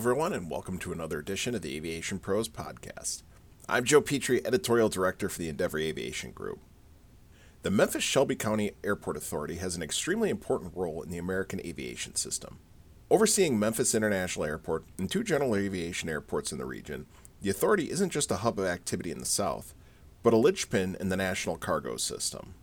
everyone, and welcome to another edition of the Aviation Pros podcast. I'm Joe Petrie, Editorial Director for the Endeavor Aviation Group. The Memphis Shelby County Airport Authority has an extremely important role in the American aviation system. Overseeing Memphis International Airport and two general aviation airports in the region, the authority isn't just a hub of activity in the South, but a linchpin in the national cargo system.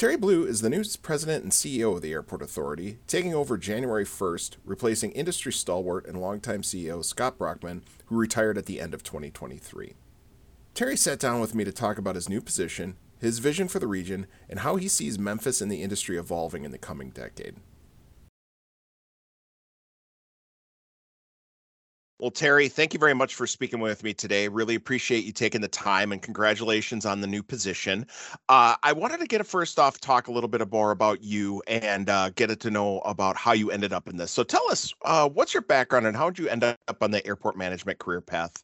Terry Blue is the new president and CEO of the Airport Authority, taking over January 1st, replacing industry stalwart and longtime CEO Scott Brockman, who retired at the end of 2023. Terry sat down with me to talk about his new position, his vision for the region, and how he sees Memphis and the industry evolving in the coming decade. Well, Terry, thank you very much for speaking with me today. Really appreciate you taking the time and congratulations on the new position. Uh, I wanted to get a first off talk a little bit more about you and uh, get it to know about how you ended up in this. So tell us, uh, what's your background and how did you end up on the airport management career path?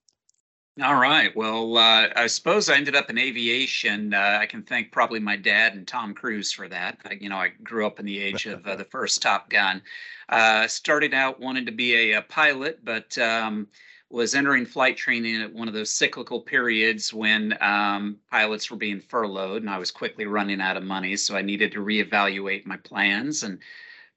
All right. Well, uh, I suppose I ended up in aviation. Uh, I can thank probably my dad and Tom Cruise for that. I, you know, I grew up in the age of uh, the first Top Gun. Uh, started out wanting to be a, a pilot, but um, was entering flight training at one of those cyclical periods when um, pilots were being furloughed, and I was quickly running out of money. So I needed to reevaluate my plans and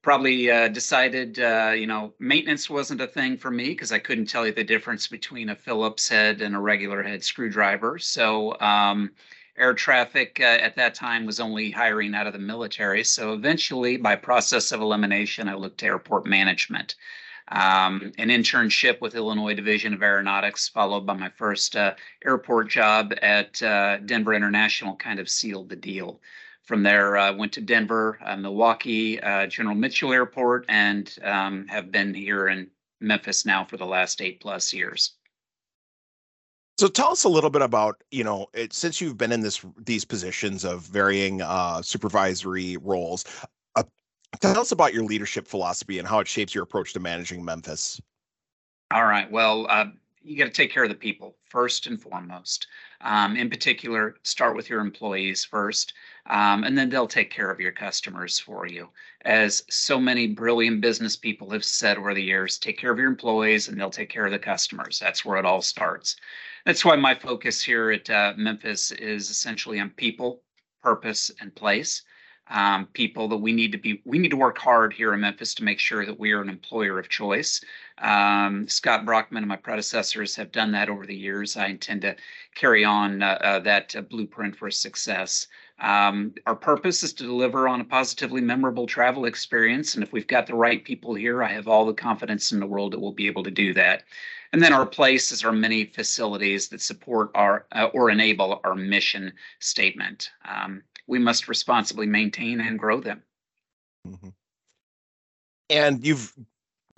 probably uh, decided, uh, you know, maintenance wasn't a thing for me because I couldn't tell you the difference between a Phillips head and a regular head screwdriver. So, um, air traffic uh, at that time was only hiring out of the military. So, eventually, by process of elimination, I looked to airport management. Um, an internship with Illinois Division of Aeronautics, followed by my first uh, airport job at uh, Denver International, kind of sealed the deal. From there, I uh, went to Denver, uh, Milwaukee, uh, General Mitchell Airport, and um, have been here in Memphis now for the last eight plus years. So tell us a little bit about, you know, it, since you've been in this these positions of varying uh, supervisory roles, uh, tell us about your leadership philosophy and how it shapes your approach to managing Memphis. All right. Well, uh, you got to take care of the people first and foremost. Um, in particular, start with your employees first, um, and then they'll take care of your customers for you. As so many brilliant business people have said over the years, take care of your employees and they'll take care of the customers. That's where it all starts. That's why my focus here at uh, Memphis is essentially on people, purpose, and place. Um, people that we need to be we need to work hard here in memphis to make sure that we are an employer of choice. Um, scott brockman and my predecessors have done that over the years. I intend to carry on uh, uh, that uh, blueprint for success. Um, our purpose is to deliver on a positively memorable travel experience and if we've got the right people here i have all the confidence in the world that we'll be able to do that and then our places our many facilities that support our uh, or enable our mission statement. Um, we must responsibly maintain and grow them. Mm-hmm. And you've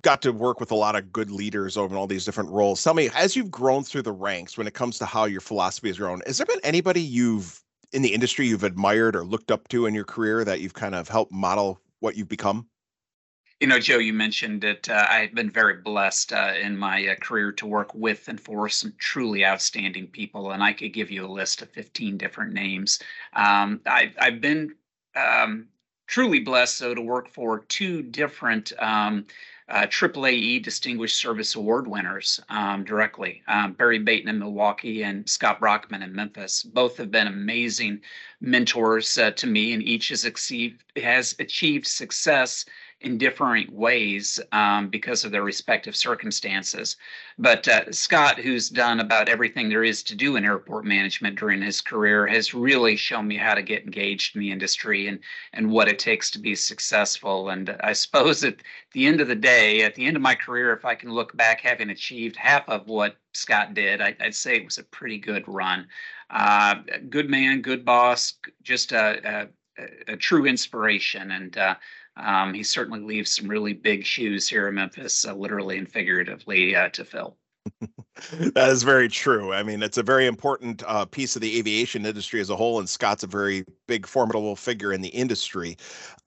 got to work with a lot of good leaders over all these different roles. Tell me, as you've grown through the ranks, when it comes to how your philosophy has grown, has there been anybody you've in the industry you've admired or looked up to in your career that you've kind of helped model what you've become? You know, Joe, you mentioned that uh, I've been very blessed uh, in my uh, career to work with and for some truly outstanding people, and I could give you a list of 15 different names. Um, I, have been um, truly blessed, though, to work for two different um, uh, AAAE Distinguished Service Award winners um, directly um, Barry Bateman in Milwaukee and Scott Brockman in Memphis. Both have been amazing mentors uh, to me, and each has achieved, has achieved success in different ways um, because of their respective circumstances. But uh, Scott, who's done about everything there is to do in airport management during his career, has really shown me how to get engaged in the industry and and what it takes to be successful. And I suppose at the end of the day, at the end of my career, if I can look back having achieved half of what Scott did, I, would say it was a pretty good run. Uh, good man, good boss, just a, a, a true inspiration. And uh, um, he certainly leaves some really big shoes here in Memphis, uh, literally and figuratively, uh, to fill. that is very true. I mean, it's a very important uh, piece of the aviation industry as a whole, and Scott's a very big, formidable figure in the industry.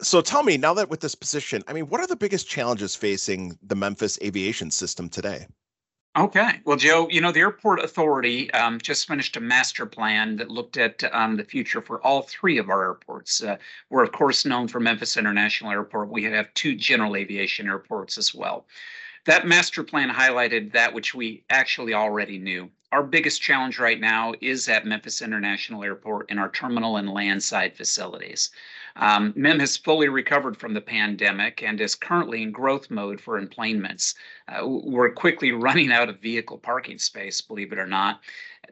So, tell me now that with this position, I mean, what are the biggest challenges facing the Memphis aviation system today? Okay. Well, Joe, you know, the Airport Authority um, just finished a master plan that looked at um, the future for all three of our airports. Uh, we're, of course, known for Memphis International Airport. We have two general aviation airports as well. That master plan highlighted that which we actually already knew. Our biggest challenge right now is at Memphis International Airport in our terminal and landside facilities. Um, MEM has fully recovered from the pandemic and is currently in growth mode for enplanements. Uh, we're quickly running out of vehicle parking space, believe it or not.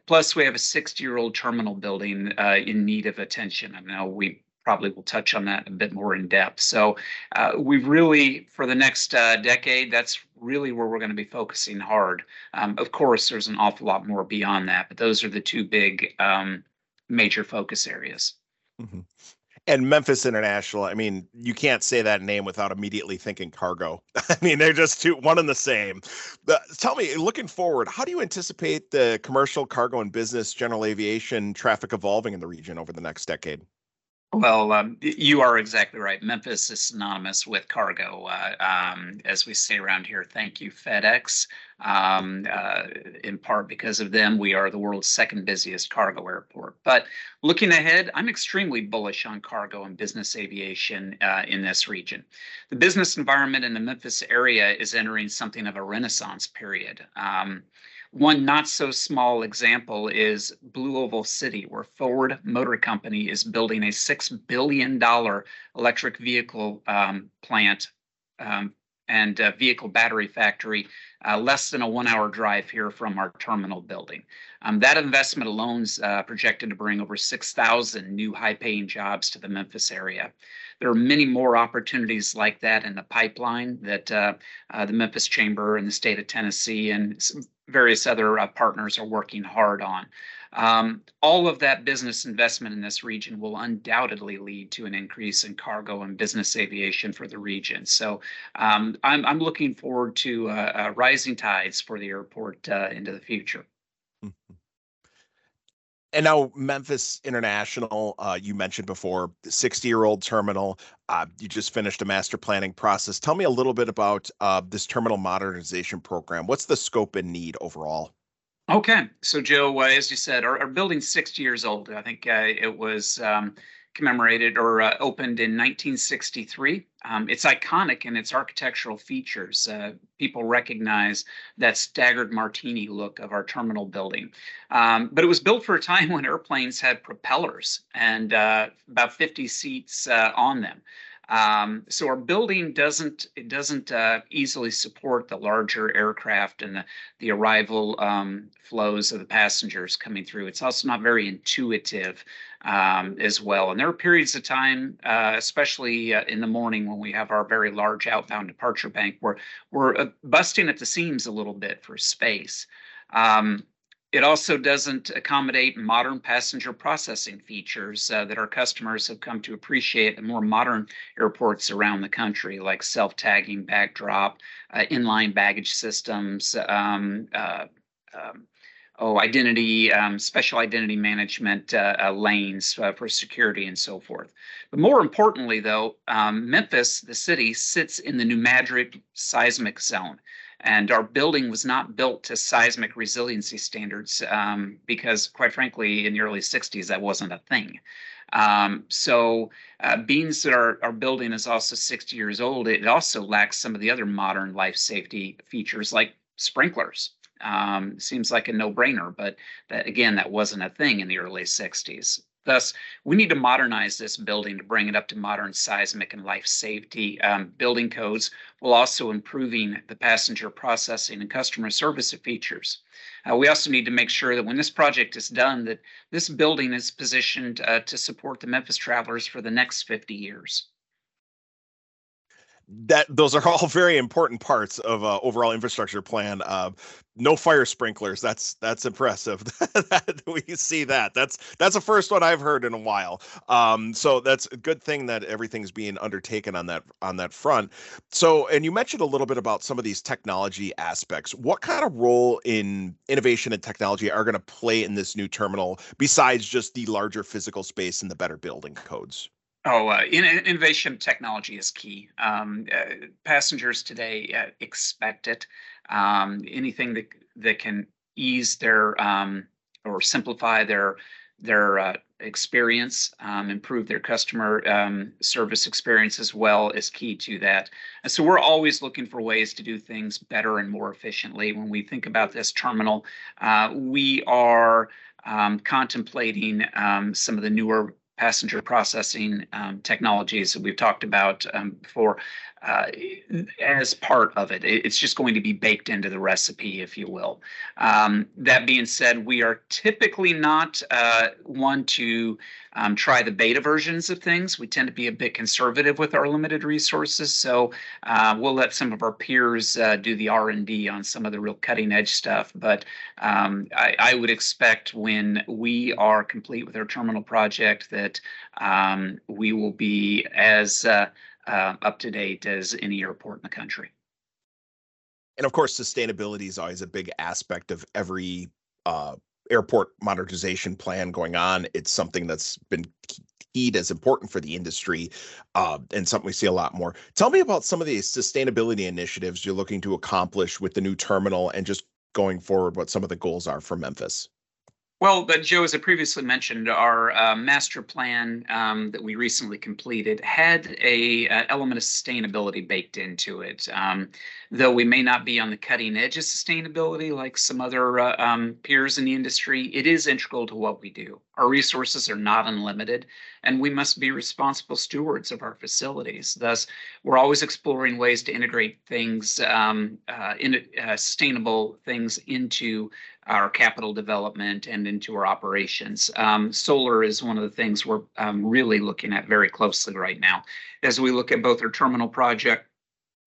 Plus, we have a 60 year old terminal building uh, in need of attention. I know we probably will touch on that a bit more in depth. So, uh, we've really, for the next uh, decade, that's really where we're going to be focusing hard. Um, of course, there's an awful lot more beyond that, but those are the two big um, major focus areas. Mm-hmm and Memphis International. I mean, you can't say that name without immediately thinking cargo. I mean, they're just two, one and the same. But tell me, looking forward, how do you anticipate the commercial, cargo, and business general aviation traffic evolving in the region over the next decade? Well, um, you are exactly right. Memphis is synonymous with cargo. Uh, um, as we say around here, thank you, FedEx. Um, uh, in part because of them, we are the world's second busiest cargo airport. But looking ahead, I'm extremely bullish on cargo and business aviation uh, in this region. The business environment in the Memphis area is entering something of a renaissance period. Um, one not so small example is BlueOval City, where Ford Motor Company is building a $6 billion electric vehicle um, plant um, and vehicle battery factory uh, less than a one hour drive here from our terminal building. Um, that investment alone is uh, projected to bring over 6,000 new high paying jobs to the Memphis area. There are many more opportunities like that in the pipeline that uh, uh the Memphis Chamber and the state of Tennessee and various other uh, partners are working hard on. Um, all of that business investment in this region will undoubtedly lead to an increase in cargo and business aviation for the region. So um, I'm, I'm looking forward to uh, uh, rising tides for the airport uh, into the future. Mm-hmm. And now Memphis International, uh, you mentioned before, 60 year old terminal. Uh, you just finished a master planning process. Tell me a little bit about uh, this terminal modernization program. What's the scope and need overall? Okay, so Joe, uh, as you said, our, our building's 60 years old. I think uh, it was um, commemorated or uh, opened in 1963. Um, it's iconic in its architectural features. Uh, people recognize that staggered martini look of our terminal building. Um, but it was built for a time when airplanes had propellers and uh, about 50 seats uh, on them. Um, so our building doesn't it doesn't uh, easily support the larger aircraft and the, the arrival um, flows of the passengers coming through. It's also not very intuitive um, as well. And there are periods of time, uh, especially uh, in the morning when we have our very large outbound departure bank, where we're uh, busting at the seams a little bit for space. Um, it also doesn't accommodate modern passenger processing features uh, that our customers have come to appreciate in more modern airports around the country, like self tagging, bag drop, uh, inline baggage systems. Um, uh, um, oh, identity, um, special identity management uh, uh, lanes uh, for security and so forth. But more importantly, though, um, Memphis, the city, sits in the New Madrid seismic zone. And our building was not built to seismic resiliency standards um, because, quite frankly, in the early 60s, that wasn't a thing. Um, so, uh, being that our, our building is also 60 years old, it also lacks some of the other modern life safety features like sprinklers. Um, seems like a no brainer, but that, again, that wasn't a thing in the early 60s. Thus, we need to modernize this building to bring it up to modern seismic and life safety um, building codes, while also improving the passenger processing and customer service features. Uh, we also need to make sure that when this project is done, that this building is positioned uh, to support the Memphis travelers for the next 50 years. That those are all very important parts of uh, overall infrastructure plan. Uh, no fire sprinklers. That's that's impressive. that we see that. That's that's the first one I've heard in a while. Um, so that's a good thing that everything's being undertaken on that on that front. So, and you mentioned a little bit about some of these technology aspects. What kind of role in innovation and technology are going to play in this new terminal besides just the larger physical space and the better building codes? Oh, uh, in, innovation technology is key. Um, uh, passengers today uh, expect it. Um, anything that that can ease their um, or simplify their their uh, experience, um, improve their customer um, service experience as well is key to that. And so we're always looking for ways to do things better and more efficiently. When we think about this terminal, uh, we are um, contemplating um, some of the newer passenger processing um, technologies that we've talked about um, before uh, as part of it. It's just going to be baked into the recipe, if you will. Um, that being said, we are typically not uh, one to um, try the beta versions of things. We tend to be a bit conservative with our limited resources, so uh, we'll let some of our peers uh, do the R&D on some of the real cutting edge stuff. But um, I, I, would expect when we are complete with our terminal project that um, we will be as uh, uh, up to date as any airport in the country. And of course, sustainability is always a big aspect of every uh, airport modernization plan going on. It's something that's been keyed as important for the industry uh, and something we see a lot more. Tell me about some of the sustainability initiatives you're looking to accomplish with the new terminal and just going forward, what some of the goals are for Memphis. Well, but Joe, as I previously mentioned, our uh, master plan um, that we recently completed had a uh, element of sustainability baked into it. Um, though we may not be on the cutting edge of sustainability like some other uh, um, peers in the industry, it is integral to what we do. Our resources are not unlimited, and we must be responsible stewards of our facilities. Thus, we're always exploring ways to integrate things, um, uh, in, uh, sustainable things into our capital development and into our operations. Um, solar is one of the things we're um, really looking at very closely right now as we look at both our terminal project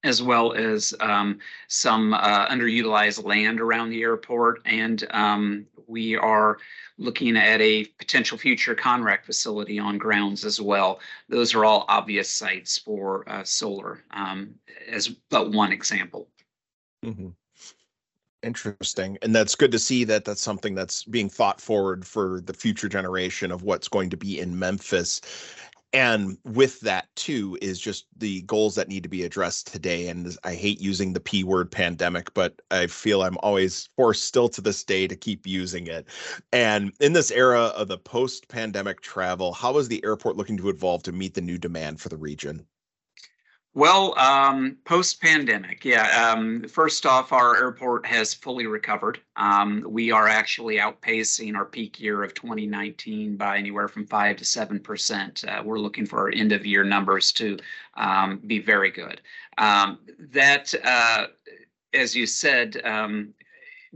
as well as um, some uh, underutilized land around the airport. And um, we are looking at a potential future CONRAC facility on grounds as well. Those are all obvious sites for uh, solar, um, as but one example. Mm-hmm. Interesting. And that's good to see that that's something that's being thought forward for the future generation of what's going to be in Memphis. And with that too is just the goals that need to be addressed today. And I hate using the P word pandemic, but I feel I'm always forced still to this day to keep using it. And in this era of the post pandemic travel, how is the airport looking to evolve to meet the new demand for the region? Well, um, post pandemic, yeah. Um, first off, our airport has fully recovered. Um, we are actually outpacing our peak year of 2019 by anywhere from 5 to 7%. Uh, we're looking for our end of year numbers to um, be very good. Um, that, uh, as you said, um,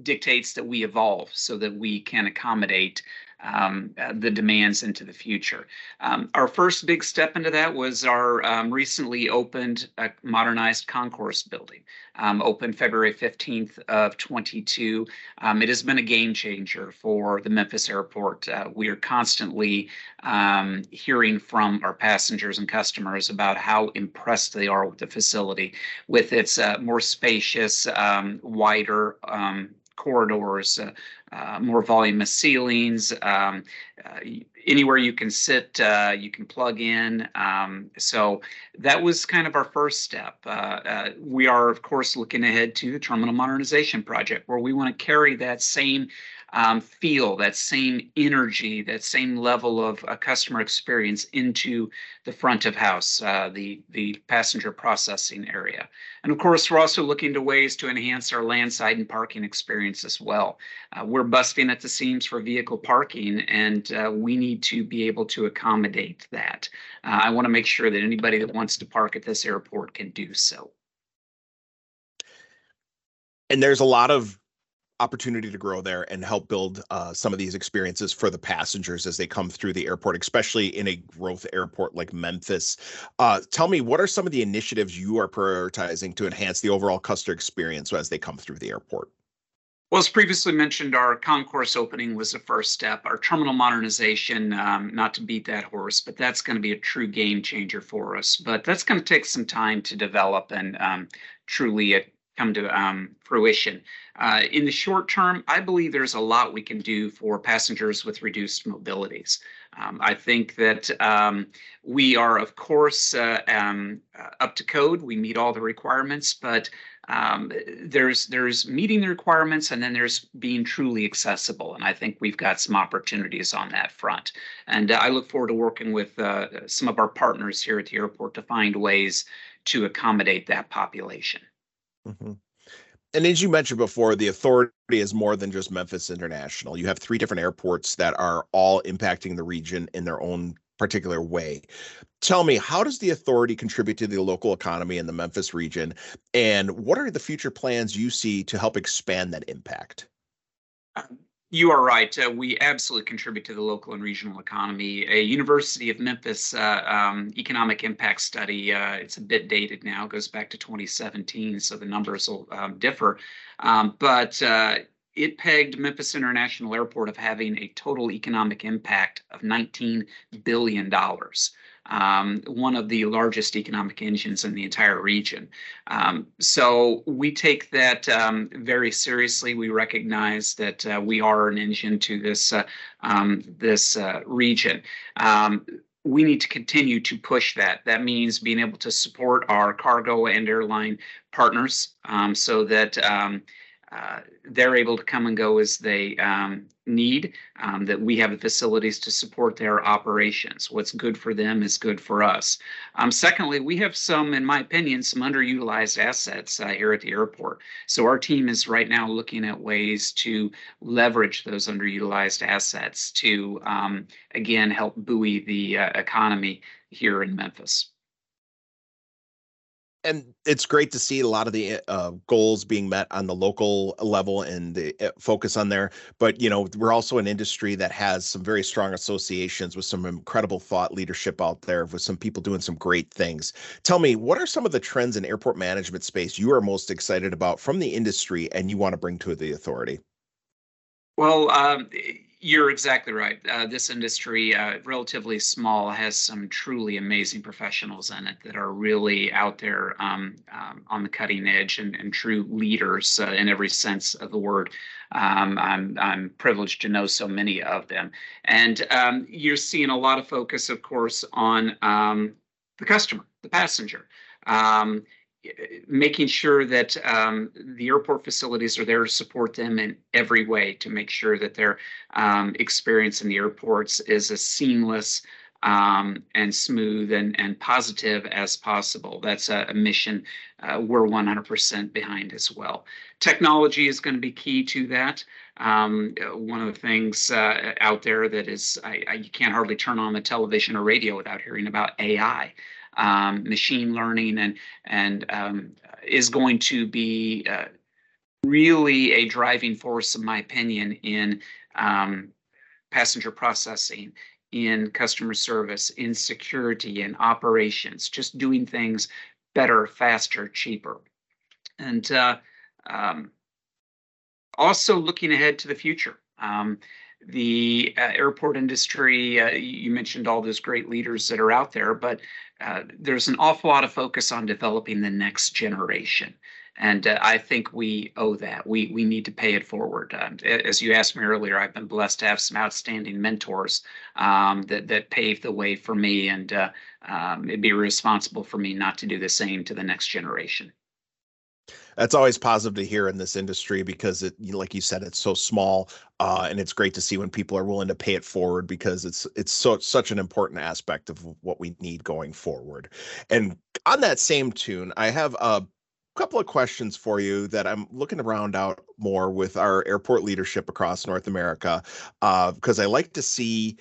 dictates that we evolve so that we can accommodate um, uh, the demands into the future. Um, our first big step into that was our um, recently opened uh, modernized concourse building, um, opened February 15th of 22. Um, it has been a game changer for the Memphis airport. Uh, we are constantly um, hearing from our passengers and customers about how impressed they are with the facility, with its uh, more spacious, wider corridors, uh, uh, more voluminous ceilings. Um, uh, anywhere you can sit, you can plug in. Um, so that was kind of our first step. We are, of course, looking ahead to the terminal modernization project, where we want to carry that same um, feel, that same energy, that same level of uh, customer experience into the front of house, uh, the the passenger processing area. And of course, we're also looking to ways to enhance our landside and parking experience as well. Uh, we're busting at the seams for vehicle parking, and uh, we need to be able to accommodate that. Uh, I want to make sure that anybody that wants to park at this airport can do so. And there's a lot of opportunity to grow there and help build uh, some of these experiences for the passengers as they come through the airport, especially in a growth airport like Memphis. Uh, tell me, what are some of the initiatives you are prioritizing to enhance the overall customer experience as they come through the airport? Well, as previously mentioned, our concourse opening was the first step. Our terminal modernization, um, not to beat that horse, but that's going to be a true game changer for us. But that's going to take some time to develop and um, truly come to um, fruition. Uh, in the short term, I believe there's a lot we can do for passengers with reduced mobilities. Um, I think that um, we are, of course, uh, um, uh, up to code. We meet all the requirements, but um, there's there's meeting the requirements and then there's being truly accessible and i think we've got some opportunities on that front and uh, i look forward to working with uh, some of our partners here at the airport to find ways to accommodate that population mm-hmm. and as you mentioned before the authority is more than just memphis international you have three different airports that are all impacting the region in their own particular way. Tell me, how does the authority contribute to the local economy in the Memphis region? And what are the future plans you see to help expand that impact? You are right. Uh, we absolutely contribute to the local and regional economy. A University of Memphis uh, um, economic impact study, uh, it's a bit dated now, goes back to 2017, so the numbers will um, differ. Um, but uh, it pegged Memphis International Airport of having a total economic impact of $19 billion, um, one of the largest economic engines in the entire region. Um, so we take that um, very seriously. We recognize that uh, we are an engine to this, uh, um, this uh, region um, we need to continue to push that. That means being able to support our cargo and airline partners um, so that uh, they're able to come and go as they um, need, um, that we have the facilities to support their operations. What's good for them is good for us. Um, secondly, we have some, in my opinion, some underutilized assets uh, here at the airport. So our team is right now looking at ways to leverage those underutilized assets to, um, again, help buoy the uh, economy here in Memphis and it's great to see a lot of the uh, goals being met on the local level and the uh, focus on there. But you know, we're also an industry that has some very strong associations with some incredible thought leadership out there, with some people doing some great things. Tell me, what are some of the trends in airport management space you are most excited about from the industry, and you want to bring to the authority? Well, um, you're exactly right. Uh, this industry, uh, relatively small, has some truly amazing professionals in it that are really out there um, um, on the cutting edge and, and true leaders uh, in every sense of the word. Um, I'm, I'm privileged to know so many of them. And um, you're seeing a lot of focus, of course, on um, the customer, the passenger. Um, making sure that um, the airport facilities are there to support them in every way to make sure that their um, experience in the airports is as seamless um, and smooth and, and positive as possible. That's a, a mission uh, we're 100% behind as well. Technology is going to be key to that. Um, one of the things uh, out there that is, I, I, you can't hardly turn on the television or radio without hearing about AI um, machine learning and and um, is going to be uh, really a driving force, in my opinion, in um, passenger processing, in customer service, in security, in operations, just doing things better, faster, cheaper, and uh, um, also looking ahead to the future. Um, the uh, airport industry, uh, you mentioned all those great leaders that are out there, but uh, there's an awful lot of focus on developing the next generation. And uh, I think we owe that. We we need to pay it forward. As you asked me earlier, I've been blessed to have some outstanding mentors um, that that paved the way for me, and uh, um, it'd be irresponsible for me not to do the same to the next generation that's always positive to hear in this industry because it like you said it's so small uh, and it's great to see when people are willing to pay it forward because it's it's so such an important aspect of what we need going forward. And on that same tune i have a couple of questions for you that i'm looking to round out more with our airport leadership across north america because uh, i like to see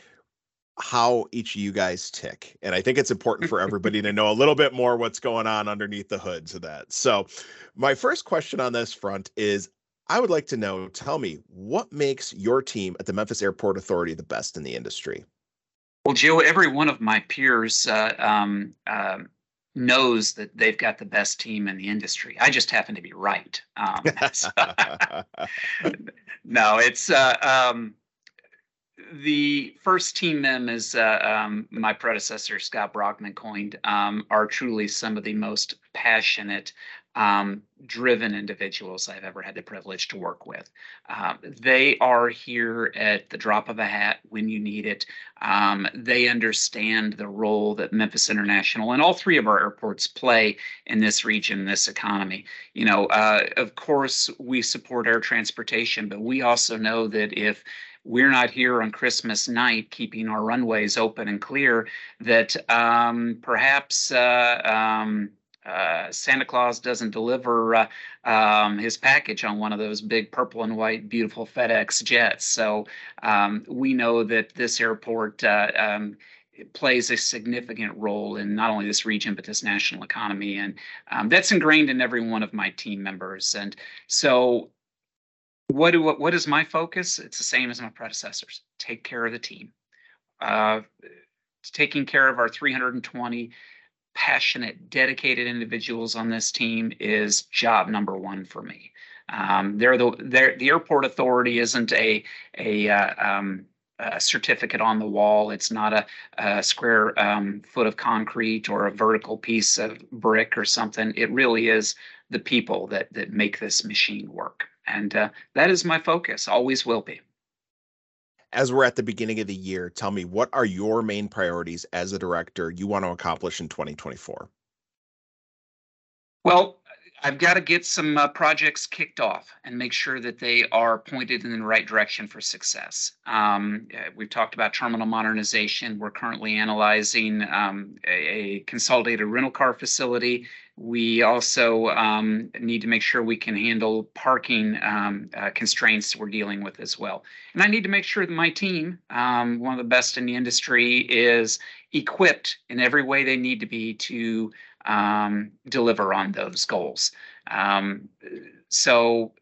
how each of you guys tick. And I think it's important for everybody to know a little bit more what's going on underneath the hoods of that. So, my first question on this front is I would like to know tell me what makes your team at the Memphis Airport Authority the best in the industry? Well, Joe, every one of my peers uh, um, uh, knows that they've got the best team in the industry. I just happen to be right. Um, no, it's uh, um, the first team mem is uh, um, my predecessor Scott Brockman coined um, are truly some of the most passionate um, driven individuals I've ever had the privilege to work with. Um, they are here at the drop of a hat when you need it. Um, they understand the role that Memphis International and all three of our airports play in this region, this economy. You know, uh, of course, we support air transportation, but we also know that if we're not here on Christmas night keeping our runways open and clear, that um, perhaps uh, um, uh, Santa Claus doesn't deliver uh, um, his package on one of those big purple and white, beautiful FedEx jets. So um, we know that this airport uh, um, plays a significant role in not only this region but this national economy, and um, that's ingrained in every one of my team members. And so, what do what is my focus? It's the same as my predecessors. Take care of the team. Uh, taking care of our 320 passionate, dedicated individuals on this team is job number one for me. Um, they're the they're, the airport authority isn't a a, uh, um, a certificate on the wall. It's not a, a square um, foot of concrete or a vertical piece of brick or something. It really is the people that that make this machine work, and uh, that is my focus. Always will be as we're at the beginning of the year, tell me what are your main priorities as a director you want to accomplish in 2024? Well, I've got to get some uh, projects kicked off and make sure that they are pointed in the right direction for success. Um, we've talked about terminal modernization. We're currently analyzing um, a, a, consolidated rental car facility we also um, need to make sure we can handle parking um, uh, constraints we're dealing with as well. And I need to make sure that my team, um, one of the best in the industry, is equipped in every way they need to be to um, deliver on those goals. Um, so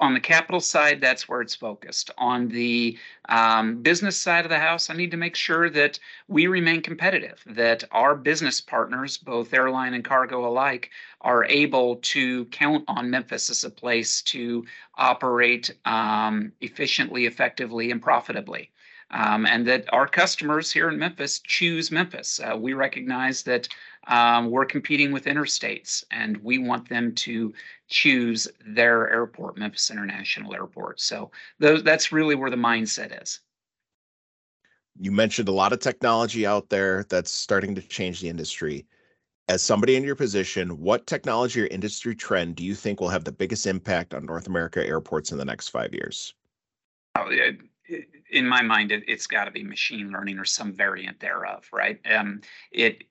on the capital side, that's where it's focused. On the um, business side of the house, I need to make sure that we remain competitive, that our business partners, both airline and cargo alike, are able to count on Memphis as a place to operate um, efficiently, effectively, and profitably. Um, and that our customers here in Memphis choose Memphis. Uh, we recognize that um, we're competing with interstates, and we want them to choose their airport, Memphis International Airport. So those, that's really where the mindset is. You mentioned a lot of technology out there that's starting to change the industry. As somebody in your position, what technology or industry trend do you think will have the biggest impact on North America airports in the next five years? Oh, in my mind, it, has got to be machine learning or some variant thereof, right? Um, it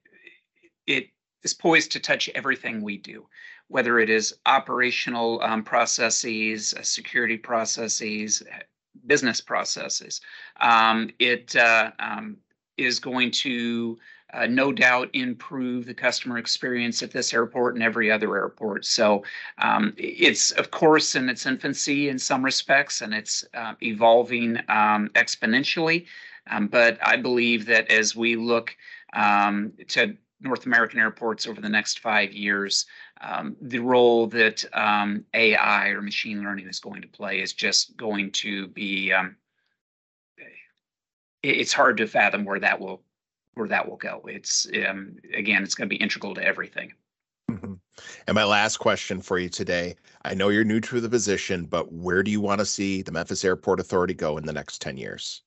it is poised to touch everything we do, whether it is operational um, processes, uh, security processes, business processes. Um, it uh, um, is going to uh, no doubt improve the customer experience at this airport and every other airport. So um, it's, of course, in its infancy in some respects, and it's uh, evolving um, exponentially. Um, but I believe that as we look um, to North American airports over the next five years, um, the role that um, AI or machine learning is going to play is just going to be. Um, it's hard to fathom where that will where that will go. It's um, again, it's going to be integral to everything. Mm-hmm. And my last question for you today: I know you're new to the position, but where do you want to see the Memphis Airport Authority go in the next ten years?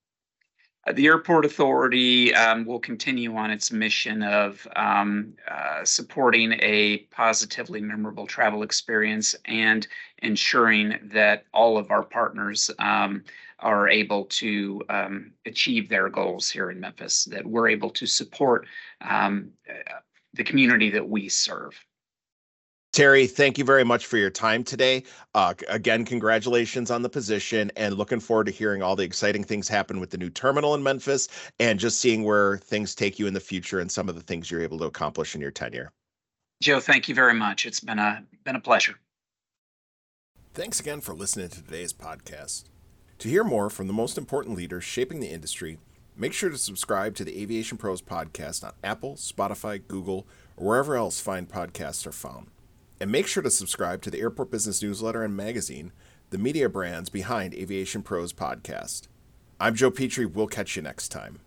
Uh, the Airport Authority um, will continue on its mission of um, uh, supporting a positively memorable travel experience and ensuring that all of our partners um, are able to um, achieve their goals here in Memphis, that we're able to support um, uh, the community that we serve. Terry, thank you very much for your time today. Uh, again, congratulations on the position and looking forward to hearing all the exciting things happen with the new terminal in Memphis and just seeing where things take you in the future and some of the things you're able to accomplish in your tenure. Joe, thank you very much. It's been a been a pleasure. Thanks again for listening to today's podcast. To hear more from the most important leaders shaping the industry, make sure to subscribe to the Aviation Pros podcast on Apple, Spotify, Google, or wherever else fine podcasts are found. And make sure to subscribe to the Airport Business Newsletter and Magazine, the media brands behind Aviation Pros podcast. I'm Joe Petrie. We'll catch you next time.